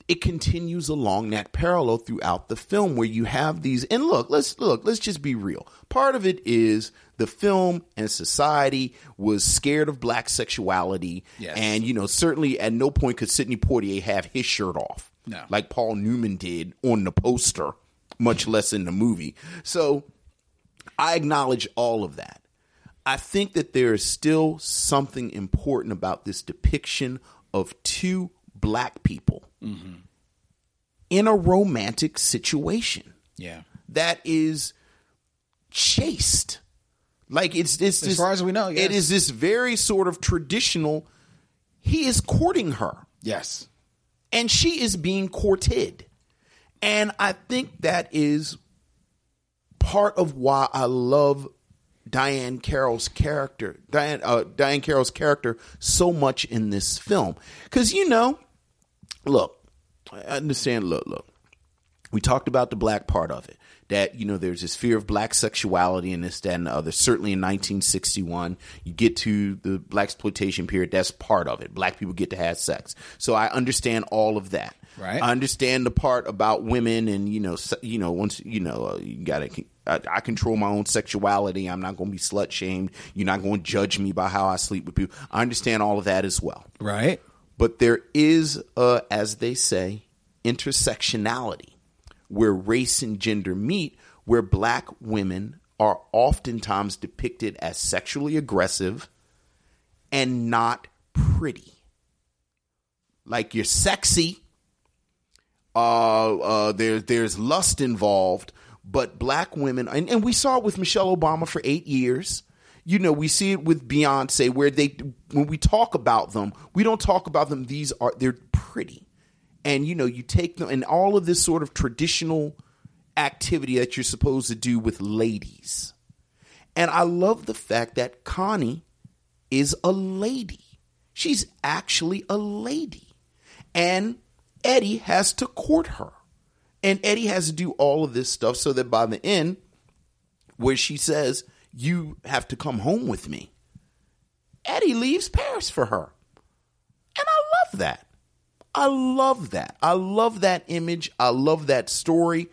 it continues along that parallel throughout the film where you have these and look let's look let's just be real part of it is the film and society was scared of black sexuality Yes. and you know certainly at no point could sidney poitier have his shirt off No. like paul newman did on the poster much less in the movie so i acknowledge all of that I think that there is still something important about this depiction of two black people in a romantic situation Yeah. that is chaste. Like it's it's As this, far as we know, yes. it is this very sort of traditional. He is courting her Yes. and she is being courted. And I think that is part of why I love Diahann Carroll's character, Diahann uh, Diahann Carroll's character so much in this film. Cuz you know, look, I understand look, look. We talked about the black part of it. That, you know, there's this fear of black sexuality and this, that, and the other. Certainly in 1961, you get to the blaxploitation period, that's part of it. Black people get to have sex. So I understand all of that. Right. I understand the part about women and, you know, you know, once, you know, uh, you gotta, I, I control my own sexuality. I'm not going to be slut shamed. You're not going to judge me by how I sleep with people. I understand all of that as well Right. But there is uh, as they say intersectionality where race and gender meet where black women are oftentimes depicted as sexually aggressive and not pretty like you're sexy uh, uh, there, there's lust involved, but black women, and, and we saw it with Michelle Obama for eight years. You know, we see it with Beyonce, where they, when we talk about them, we don't talk about them. These are they're pretty, and you know, you take them and all of this sort of traditional activity that you're supposed to do with ladies. And I love the fact that Connie is a lady. She's actually a lady. And Eddie has to court her. And Eddie has to do all of this stuff so that by the end, where she says, You have to come home with me, Eddie leaves Paris for her. And I love that. I love that. I love that image. I love that story.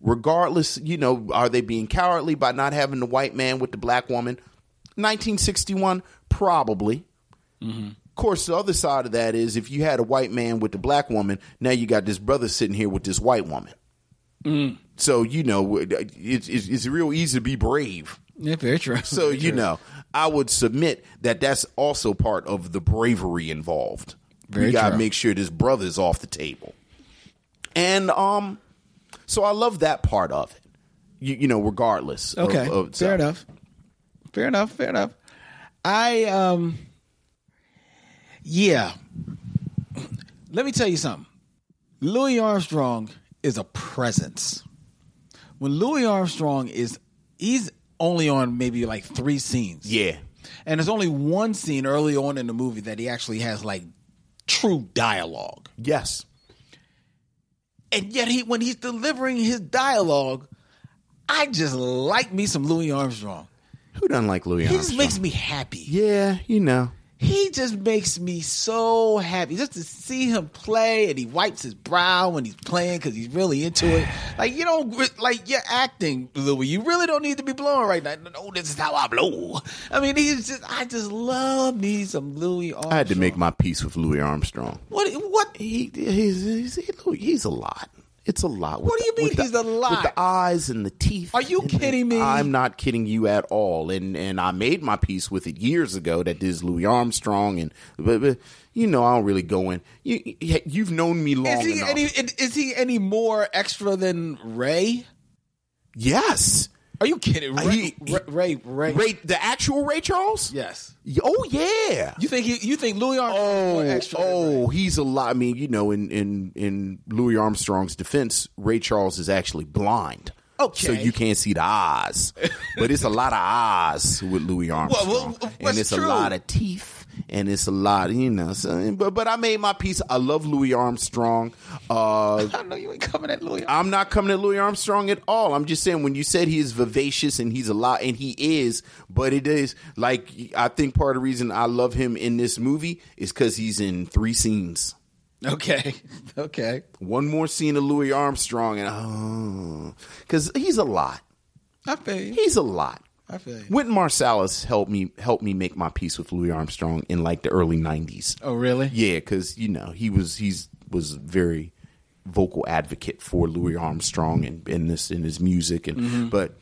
Regardless, you know, are they being cowardly by not having the white man with the black woman? 1961, probably. Mm-hmm. Of course, the other side of that is if you had a white man with the black woman, now you got this brother sitting here with this white woman. Mm. So you know, it's, it's, it's real easy to be brave. Yeah, very true. So you know, I would submit that that's also part of the bravery involved. Very we got to make sure this brother's off the table. And um, so I love that part of it. You, you know, regardless. of- Okay, of- so- fair enough. Fair enough. Fair enough. I um, yeah. Let me tell you something. Louis Armstrong is a presence. When Louis Armstrong is, he's only on maybe like three scenes. Yeah. And there's only one scene early on in the movie that he actually has like true dialogue. Yes. And yet he when he's delivering his dialogue, I just like me some Louis Armstrong. Who doesn't like Louis Armstrong? He Armstrong? just makes me happy. Yeah, you know. He just makes me so happy just to see him play, and he wipes his brow when he's playing because he's really into it. Like you don't like you're acting, Louis. You really don't need to be blowing right now. No, this is how I blow. I mean, he's just I just love me some Louis Armstrong. I had to make my peace with Louis Armstrong. what what He, he's, he's, he's a lot. It's a lot. What do you the- mean with the- he's a lot? With the eyes and the teeth. Are you and the- kidding me? I'm not kidding you at all. And and I made my peace with it years ago. That this Louis Armstrong, and but, but you know I don't really go in. You you've known me long is he enough. any is he any more extra than Ray? yes. Are you kidding? Uh, Ray, He- he- Ray, Ray, Ray. The actual Ray Charles. Yes. Oh yeah. You think he, you think Louis Armstrong Oh, oh, he's a lot. I mean, you know, in in in Louis Armstrong's defense, Ray Charles is actually blind. Okay. So you can't see the eyes, but it's a lot of eyes with Louis [LAUGHS] Armstrong, well, and it's true. a lot of teeth, and it's a lot, you know. So, but but I made my piece. I love Louis Armstrong. Uh, [LAUGHS] I know you ain't coming at Louis. I'm not coming at Louis Armstrong at all. I'm just saying when you said he is vivacious and he's a lot, and he is, but it is like I think part of the reason I love him in this movie is because he's in three scenes. Okay, [LAUGHS] okay. One more scene of Louis Armstrong, and oh, because he's a lot. I feel you. He's a lot. I feel you. Wynton Marsalis helped me helped me make my peace with Louis Armstrong in like the early '90s. Oh, really? Yeah, because you know he was he's was very vocal advocate for Louis Armstrong and in this in his music and Mm-hmm. but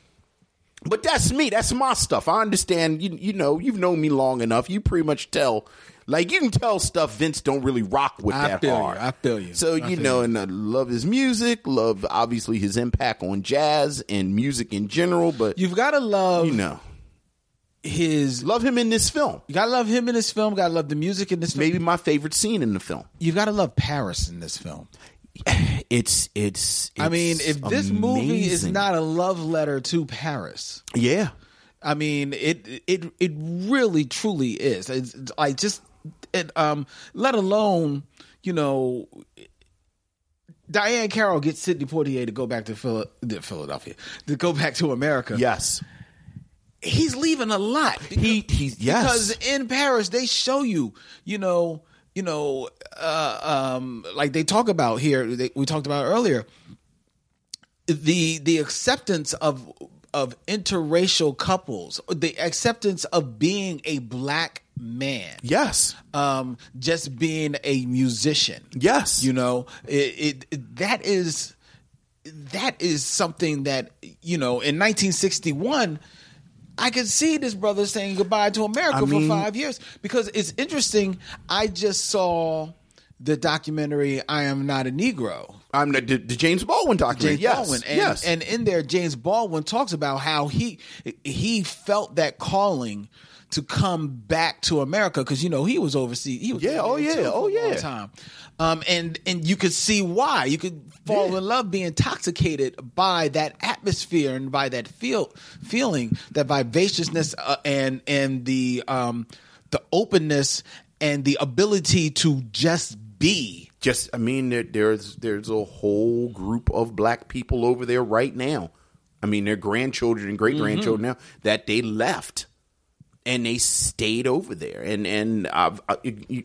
but that's me. That's my stuff. I understand. You you know you've known me long enough. You pretty much tell. Like you can tell stuff Vince don't really rock with I that feel you. hard. I feel you. So I you know, you. and I love his music. Love obviously his impact on jazz and music in general. But You've got to love you know, his. love him in this film. You got to love him in this film. Got to love the music in this film. Maybe my favorite scene in the film. You've got to love Paris in this film. [CLEARS THROAT] It's it's. I mean, it's if this movie is not a love letter to Paris, yeah, I mean, it it it really truly is. It's, it's like just it, um, let alone you know. Diahann Carroll gets Sidney Poitier to go back to to Philadelphia, to go back to America. yes, he's leaving a lot. he he's yes. because in Paris they show you, you know, you know, uh, um, like they talk about here. They, we talked about earlier. The the acceptance of of interracial couples, the acceptance of being a black man, yes, um, just being a musician. yes, You know, it, it that is that is something that you know in 1961 I could see this brother saying goodbye to America I mean- for five years because it's interesting. I just saw the documentary "I Am Not a Negro." I'm the, the, the James Baldwin documentary. James yes, Baldwin, and, yes, and in there, James Baldwin talks about how he he felt that calling to come back to America because you know he was overseas. He was Yeah, oh, yeah, oh, yeah. time. Um, and and you could see why you could fall Yeah. in love, be intoxicated by that atmosphere and by that feel feeling, that vivaciousness uh, and and the um the openness and the ability to just be. just I mean there, there's there's a whole group of black people over there right now. I mean their grandchildren and great grandchildren Mm-hmm. now that they left and they stayed over there and and I've, I, you,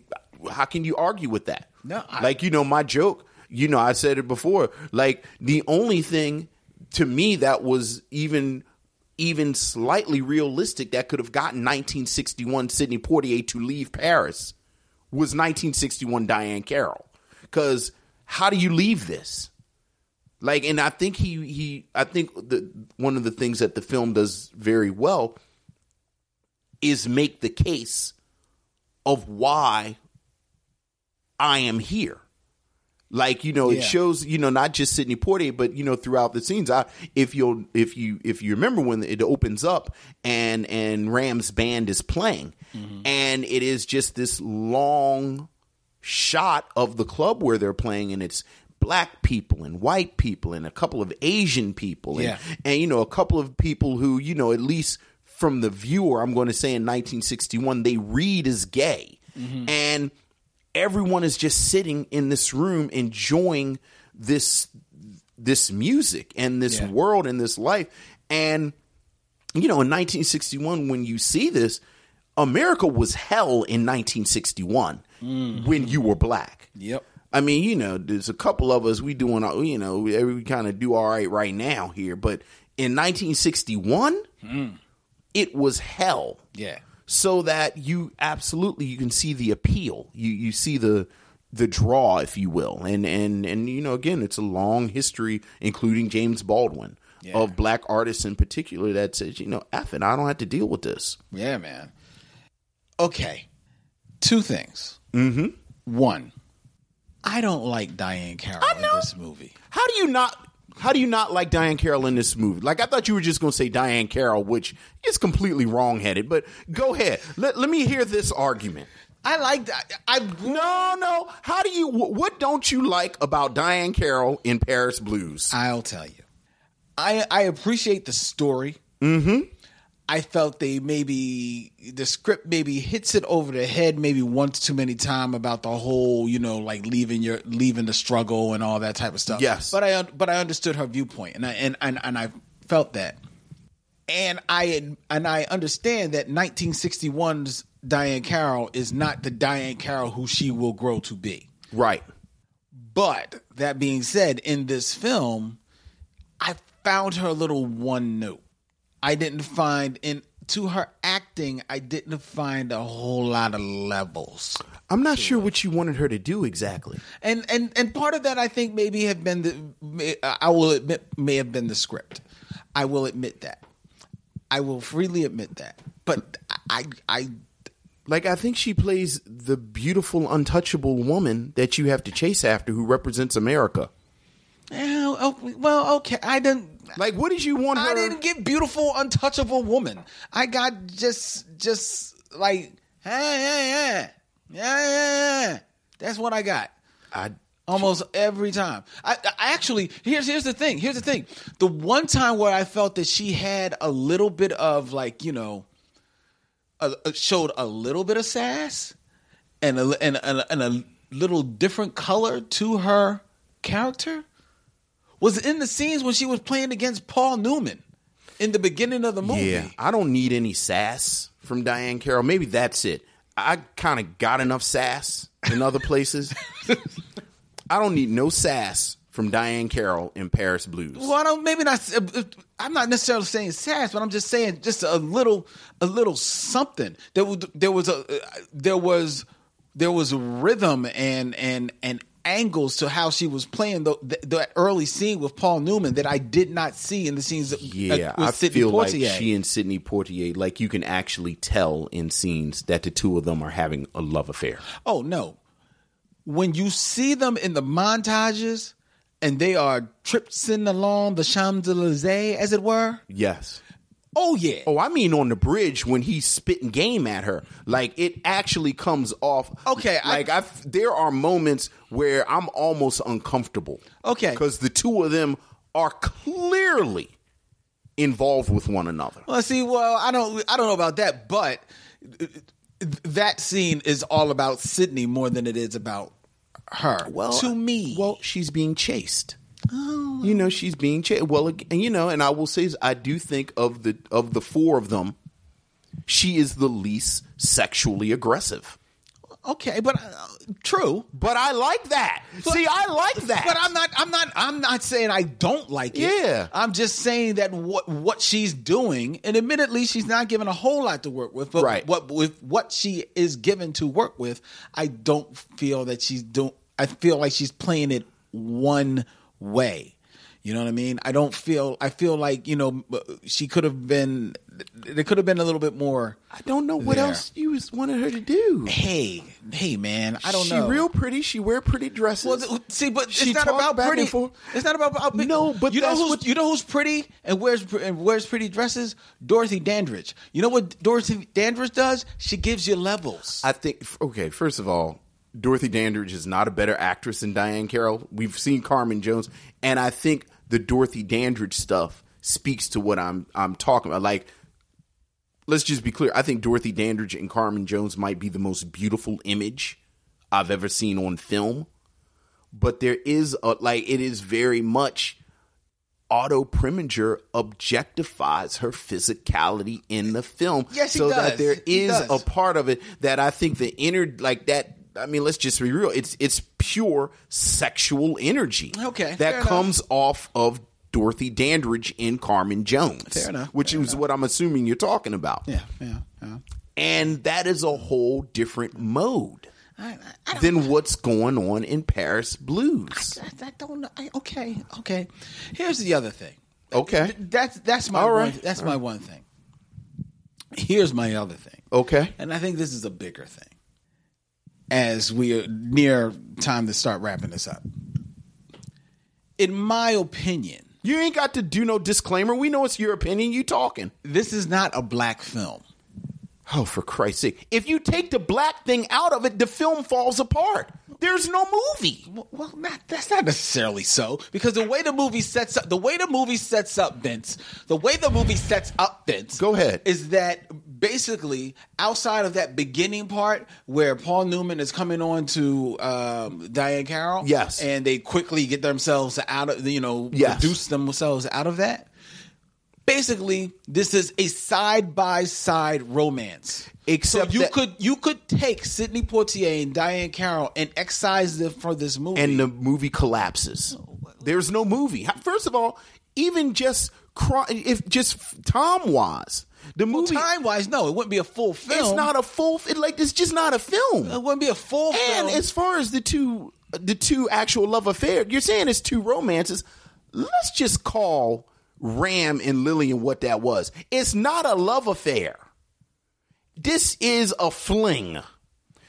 how can you argue with that? No, I- like you know my joke. You know I said it before. Like the only thing to me that was even even slightly realistic that could have gotten 1961 Sidney Poitier to leave Paris was 1961 Diahann Carroll. Because how do you leave this? Like, and I think he he I think the one of the things that the film does very well is make the case of why I am here. Like you know, it shows you know not just Sidney Poitier, but you know throughout the scenes. I if you'll if you if you remember when it opens up and and Ram's band is playing, mm-hmm. and it is just this long shot of the club where they're playing, and it's black people and white people and a couple of Asian people, and, Yeah. and you know a couple of people who you know at least from the viewer, I'm going to say in 1961 they read as gay, mm-hmm. and everyone is just sitting in this room enjoying this this music and this Yeah. world and this life. And you know in 1961 when you see this america was hell in 1961 mm-hmm. when you were black. Yep. I mean, you know, there's a couple of us we doing, you know, we, we kind of do all right right now here, but in 1961, mm. It was hell Yeah. so that you absolutely you can see the appeal you you see the the draw if you will and and and you know again it's a long history including James Baldwin Yeah. of black artists in particular that says you know F it I don't have to deal with this Yeah, man. Okay. Two things. Mm-hmm. One, I don't like Diahann Carroll in this movie. how do you not how do you not like Diahann Carroll in this movie? Like I thought you were just going to say Diahann Carroll, which is completely wrongheaded. But go ahead. Let, let me hear this argument. I like that. I No, no. How do you? What don't you like about Diahann Carroll in Paris Blues? I'll tell you. I I appreciate the story. Mm-hmm. I felt they maybe the script maybe hits it over the head maybe once too many time about the whole you know like leaving your leaving the struggle and all that type of stuff. Yes. but I but I understood her viewpoint and I and and, and I felt that, and I and I understand that 1961's Diahann Carroll is not the Diahann Carroll who she will grow to be. Right. But that being said, in this film, I found her a little one note. I didn't find in to her acting, I didn't find a whole lot of levels. I'm not sure what you wanted her to do exactly. And and and part of that I think maybe have been the I will admit may have been the script. I will admit that. I will freely admit that. But I I Like I think she plays the beautiful, untouchable woman that you have to chase after, who represents America. Eh, oh, well okay, I didn't Like, what did you want her? I didn't get beautiful, untouchable woman. I got just, just like, hey, yeah, yeah, yeah, yeah, yeah. That's what I got I almost every time. I, I actually here's here's the thing. Here's the thing. The one time where I felt that she had a little bit of like you know, a, a- showed a little bit of sass and a, and and a, and a little different color to her character was in the scenes when she was playing against Paul Newman in the beginning of the movie. Yeah, I don't need any sass from Diahann Carroll. Maybe that's it. I kind of got enough sass in other places. [LAUGHS] I don't need no sass from Diahann Carroll in Paris Blues. Well, I don't. Maybe not. Uh, uh, I'm not necessarily saying sass, but I'm just saying just a little, a little something. There was, there was a, uh, there was, there was rhythm and and and angles to how she was playing the, the, the early scene with Paul Newman that I did not see in the scenes. That, Yeah, uh, with I Sidney feel Poitier. like she and Sidney Poitier, like you can actually tell in scenes that the two of them are having a love affair. Oh no. When you see them in the montages and they are tripping along the Champs-Élysées, as it were. Yes. Oh yeah. Oh, I mean on the bridge when he's spitting game at her. Like it actually comes off. Okay, Like I, there are moments where I'm almost uncomfortable. Okay. Because the two of them are clearly involved with one another. Well, see, well, I don't, I don't know about that, but that scene is all about Sidney more than it is about her. Well, to me, well, she's being chased. You know, she's being chased. Well, and you know, and I will say, is I do think of the of the four of them, she is the least sexually aggressive. okay, but uh, true. But I like that. See, I like that. But I'm not. I'm not. I'm not saying I don't like it. Yeah. I'm just saying that what what she's doing, and admittedly, she's not given a whole lot to work with. But Right. what with what she is given to work with, I don't feel that she's doing. I feel like she's playing it one way. You know what I mean? I don't feel. I feel like you know uh, she could have been. There could have been a little bit more. I don't know what there. else you was wanted her to do. Hey, hey, man! I don't she know. real pretty. She wear pretty dresses. Well, see, but She it's not about back pretty. and forth. It's not about, about No, but you know that's who's what- you know who's pretty and wears and wears pretty dresses. Dorothy Dandridge. You know what Dorothy Dandridge does? She gives you levels. I think okay. First of all, Dorothy Dandridge is not a better actress than Diahann Carroll. We've seen Carmen Jones, and I think the Dorothy Dandridge stuff speaks to what I'm I'm talking about. Like, let's just be clear. I think Dorothy Dandridge and Carmen Jones might be the most beautiful image I've ever seen on film. But there is a like it is very much Otto Preminger objectifies her physicality in the film. Yes, he so does. that there He is a part of it that I think the inner like that. I mean, let's just be real. It's it's pure sexual energy. Okay, that comes off of Dorothy Dandridge in Carmen Jones. Fair enough, Which is what I'm assuming you're talking about. yeah, yeah, yeah. And that is a whole different mode I, I, than what's going on in Paris Blues. I, I don't know. I, okay, okay. Here's the other thing. Okay. That's that's my All one, right. that's my one thing. Here's my other thing. Okay. And I think this is a bigger thing. As we are near time to start wrapping this up. In my opinion, You ain't got to do no disclaimer. We know it's your opinion. You talking. this is not a black film. Oh, for Christ's sake. If you take the black thing out of it, the film falls apart. there's no movie. Well, not, that's not necessarily so because the way the movie sets up, the way the movie sets up, Vince, the way the movie sets up, Vince. Go ahead. Is that basically outside of that beginning part where Paul Newman is coming on to um, Diahann Carroll? Yes. and they quickly get themselves out of you know Yes. reduce themselves out of that. Basically, this is a side by side romance. Except so you that- could you could take Sidney Poitier and Diahann Carroll and excise them for this movie. and the movie collapses. There's no movie. First of all, even just if just time wise, the movie time wise, no, it wouldn't be a full film. it's not a full. It, like it's just not a film. It wouldn't be a full And film. as far as the two, the two actual love affair, you're saying it's two romances. Let's just call Ram and Lillian what that was. It's not a love affair. This is a fling.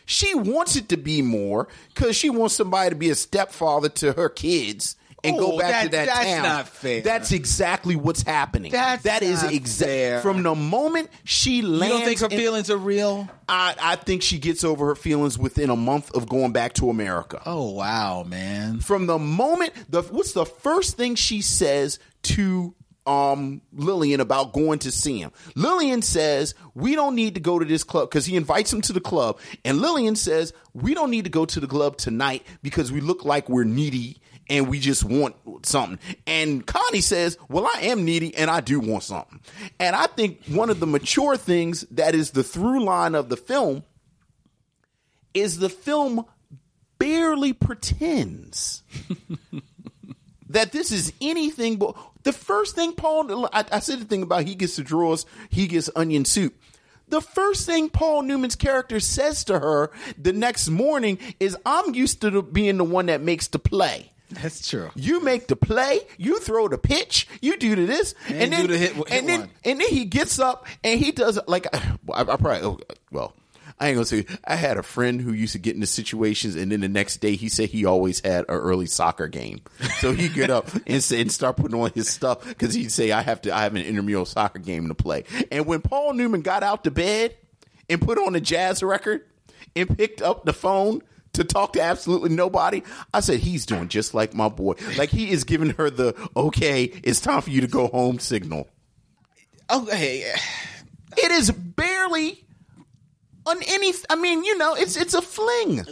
She wants it to be more because she wants somebody to be a stepfather to her kids and Oh, go back to that- that that's town. not fair. That's exactly what's happening. That's that is exact from the moment she lands, you don't think her in- feelings are real? I, I think she gets over her feelings within a month of going back to America. Oh wow, man! From the moment the what's the first thing she says to um Lillian about going to see him? Lillian says, "We don't need to go to this club because he invites him to the club." And Lillian says, "We don't need to go to the club tonight because we look like we're needy and we just want something." And Connie says, "Well, I am needy and I do want something." And I think one of the mature things that is the through line of the film is the film barely pretends [LAUGHS] that this is anything but the first thing Paul I, I said the thing about he gets the drawers, he gets onion soup. The first thing Paul Newman's character says to her the next morning is, "I'm used to the, being the one that makes the play." That's true. You make the play, you throw the pitch, you do the this, And then the hit- hit and then one. and then he gets up and he does like [SIGHS] I, I probably oh, well. I ain't gonna say. I had a friend who used to get into situations, and then the next day he said he always had an early soccer game, so he'd get up [LAUGHS] and, say, and start putting on his stuff because he'd say, "I have to. I have an intramural soccer game to play." And when Paul Newman got out to bed and put on a jazz record and picked up the phone to talk to absolutely nobody. I said, he's doing just like my boy. Like he is giving her the, okay, it's time for you to go home signal. Okay, It is barely on any, I mean, you know, it's, it's a fling.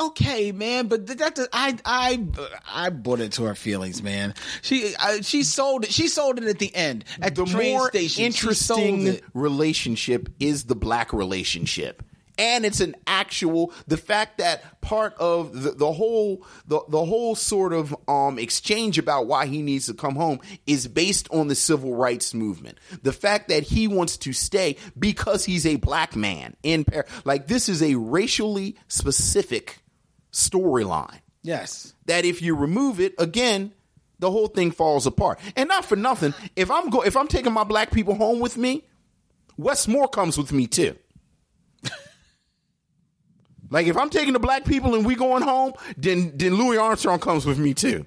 okay, man, but that, that I I I bought into her feelings, man. She I, she sold it. She sold it at the end at The the train more station. Interesting relationship is the black relationship. And it's an actual the fact that part of the, the whole the, the whole sort of um exchange about why he needs to come home is based on the civil rights movement. The fact that he wants to stay because he's a black man in Paris. Like this is a racially specific storyline Yes. that if you remove it again the whole thing falls apart and not for nothing if i'm go if i'm taking my black people home with me westmore comes with me too like if i'm taking the black people and we going home then then louis armstrong comes with me too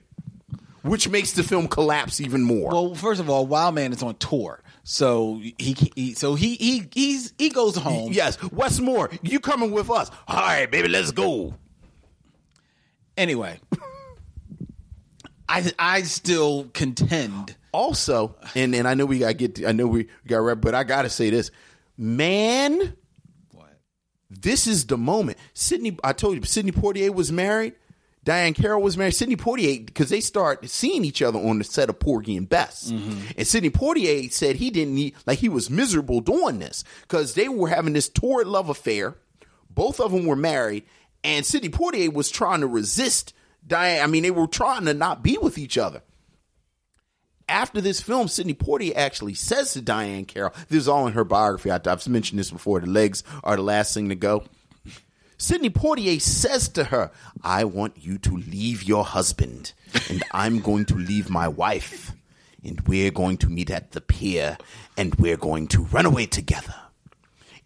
which makes the film collapse even more Well, first of all, Wild Man is on tour, so he, he so he he he's he goes home. yes westmore you coming with us all right baby let's go Anyway, I I still contend. also, and and I know we got to get, I know we got rep, but I got to say this, man. This is the moment. Sidney, I told you, Sidney Poitier was married. Diahann Carroll was married. Sidney Poitier, because they start seeing each other on the set of Porgy and Bess. Mm-hmm. And Sidney Poitier said he didn't need, like, he was miserable doing this because they were having this torrid love affair. Both of them were married, and Sidney Poitier was trying to resist Diahann. I mean, they were trying to not be with each other after this film, Sidney Poitier actually says to Diahann Carroll, this is all in her biography. I, I've mentioned this before. The legs are the last thing to go. Sidney Poitier says to her, I want you to leave your husband, and I'm going to leave my wife, and we're going to meet at the pier, and we're going to run away together.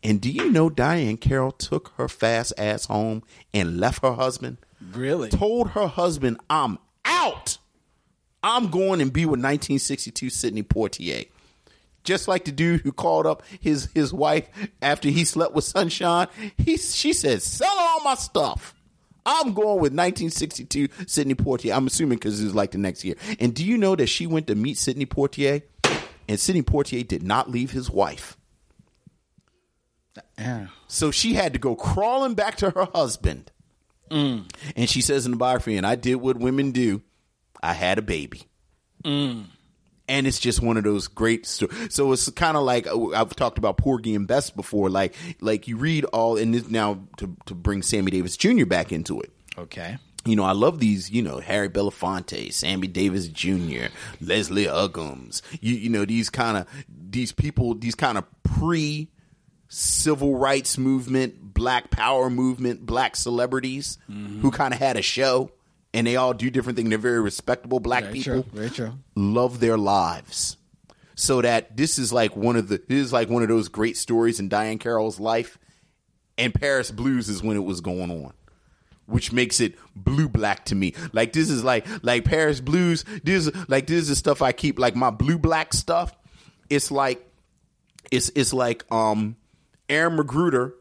And do you know Diahann Carroll took her fast ass home and left her husband? Really? Told her husband, I'm out. I'm going and be with 1962 Sidney Poitier. Just like the dude who called up his his wife after he slept with Sunshine. He she said, "Sell all my stuff. I'm going with 1962 Sidney Poitier. I'm assuming because it was like the next year. And do you know that she went to meet Sidney Poitier, and Sidney Poitier did not leave his wife. Yeah. So she had to go crawling back to her husband. Mm. And she says in the biography, and I did what women do. I had a baby. Mm. And it's just one of those great stories. So it's kind of like uh, I've talked about Porgy and Bess before. Like, like you read all, and this now to to bring Sammy Davis Jr. back into it. Okay. You know, I love these. You know, Harry Belafonte, Sammy Davis Jr., Leslie Uggams. You you know these kind of these people, these kind of pre civil rights movement, Black Power movement, black celebrities who kind of had a show, and they all do different things. They're very respectable black Very people. true. Very true. Love their lives. So that this is like one of the this is like one of those great stories in Diahann Carroll's life, and Paris Blues is when it was going on which makes it blue black to me. Like this is like like Paris Blues. This is like this is the stuff I keep like my blue black stuff. It's like it's it's like um Aaron McGruder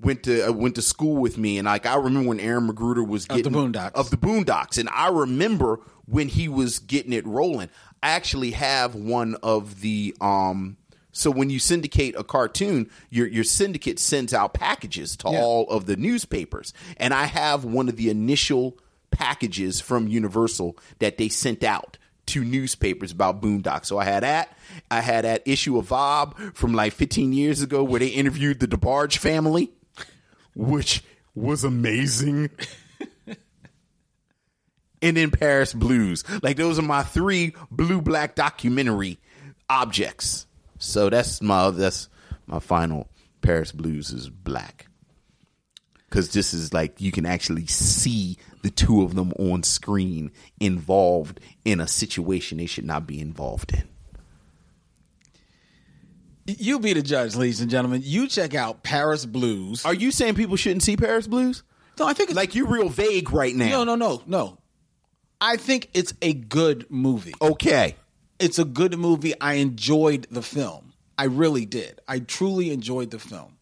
went to uh, went to school with me and like I remember when Aaron McGruder was Of the getting Boondocks. of the Boondocks and I remember when he was getting it rolling. I actually have one of the um so when you syndicate a cartoon, your your syndicate sends out packages to Yeah. all of the newspapers. And I have one of the initial packages from Universal that they sent out to newspapers about Boondocks. So I had that. I had that issue of Vibe from like 15 years ago where they interviewed the DeBarge family, which was amazing. [LAUGHS] and then Paris Blues. Like those are my three blue black documentary objects. So that's my that's my final Paris Blues is black. Cause this is like you can actually see the two of them on screen involved in a situation they should not be involved in. You be the judge, ladies and gentlemen. You check out Paris Blues. Are you saying people shouldn't see Paris Blues? No, I think it's, Like you're real vague right now. no, no, no, no. I think it's a good movie. Okay. It's a good movie. I enjoyed the film. I really did. I truly enjoyed the film.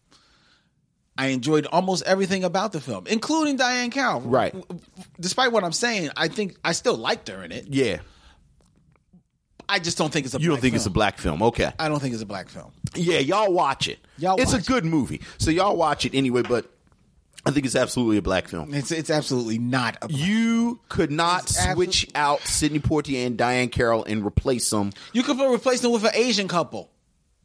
I enjoyed almost everything about the film, including Diahann Carroll. Right. Despite what I'm saying, I think I still liked her in it. Yeah. I just don't think it's a. You don't think it's a film. black film. Okay. I don't think it's a black film. Yeah, y'all watch it. Y'all it's watch a good movie. So y'all watch it anyway, but I think it's absolutely a black film. It's it's absolutely not a. You could not It's switch out Sidney Poitier and Diahann Carroll and replace them. You could replace them with an Asian couple.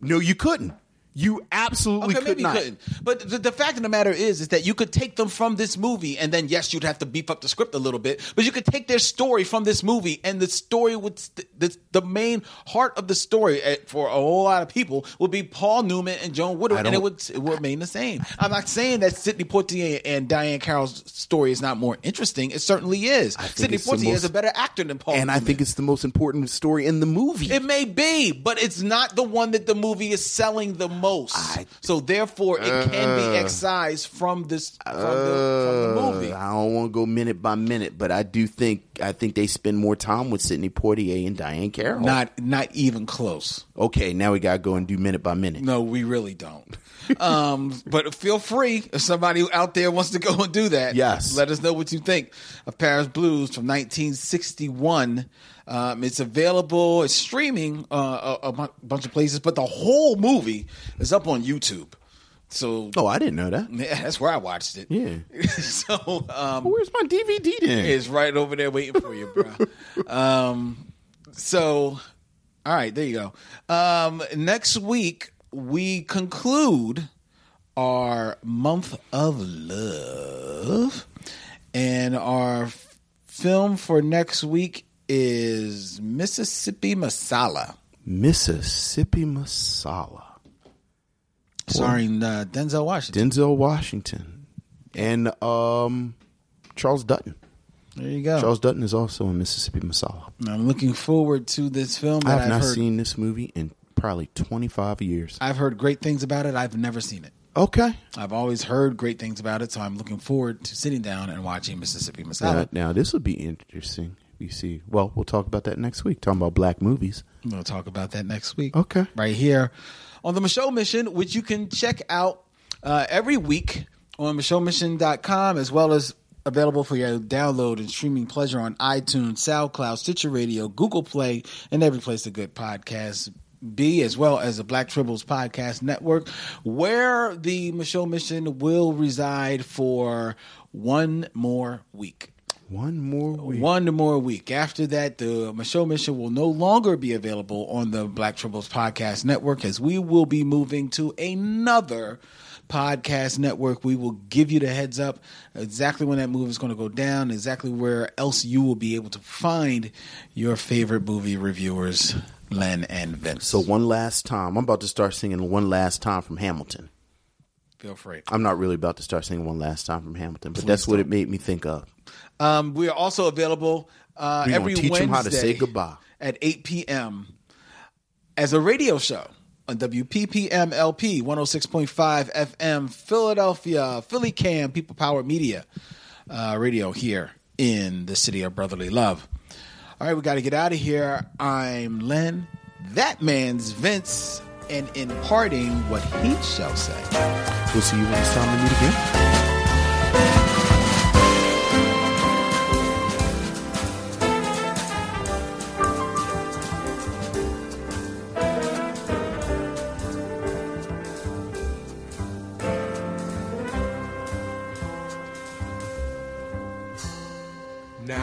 No, you couldn't. You absolutely Okay, could not. couldn't. But the, the fact of the matter is, is that you could take them from this movie, and then yes, you'd have to beef up the script a little bit. But you could take their story from this movie, and the story would st- the, the main heart of the story eh, for a whole lot of people would be Paul Newman and Joan Woodward, and it would it would remain the same. I'm not saying that Sidney Poitier and Diahann Carroll's story is not more interesting. It certainly is. Sidney Poitier is a better actor than Paul, and I think it's the most important story in the movie. It may be, but it's not the one that the movie is selling the most. I- so therefore, it can be excised from this from, the, from the movie. Uh, I don't want to go minute by minute, but I do think I think they spend more time with Sidney Poitier and Diahann Carroll. Not not even close. okay. Now we gotta go and do minute by minute. No, we really don't. um, but feel free if somebody out there wants to go and do that. Yes. let us know what you think of Paris Blues from 1961. Um, it's available. It's streaming uh, a, a bunch of places, but the whole movie is up on YouTube. So Oh, I didn't know that. [LAUGHS] Yeah, that's where I watched it. Yeah. [LAUGHS] so um, Where's my DVD then? it's right over there waiting for you, bro. [LAUGHS] um, so, all right, there you go. Um, next week we conclude our month of love, and our film for next week is Mississippi Masala, Mississippi Masala. starring uh, Denzel Washington. Denzel Washington and um, Charles Dutton. There you go. Charles Dutton is also in Mississippi Masala. I'm looking forward to this film. I have I've not heard, seen this movie in probably 25 years. I've heard great things about it. I've never seen it. Okay. I've always heard great things about it, so I'm looking forward to sitting down and watching Mississippi Now, Masala. now this would be interesting. You see, well, we'll talk about that next week. Talking about black movies. We'll talk about that next week. Okay. Right here on the Micheaux Mission, which you can check out uh, every week on MicheauxMission.com as well as available for your download and streaming pleasure on iTunes, SoundCloud, Stitcher Radio, Google Play, and every place a good podcast be, as well as the Black Tribbles Podcast Network, where the Micheaux Mission will reside for one more week. One more week. One more week. After that, the Micheaux Mission will no longer be available on the Black Tribbles Podcast Network as we will be moving to another podcast network. We will give you the heads up exactly when that move is going to go down, exactly where else you will be able to find your favorite movie reviewers, Len and Vince. So one last time, I'm about to start singing "One Last Time" from Hamilton. feel free. I'm not really about to start singing "One Last Time" from Hamilton, but that's what it made me think of. Um, we are also available uh, We every teach Wednesday how to say goodbye. at 8 p.m. as a radio show on WPPM LP 106.5 FM Philadelphia, PhillyCAM, People Power Media uh, radio here in the city of brotherly love. All right, we got to get out of here. I'm Len. That man's Vince. And in parting, what he shall say. We'll see you when it's time to meet again.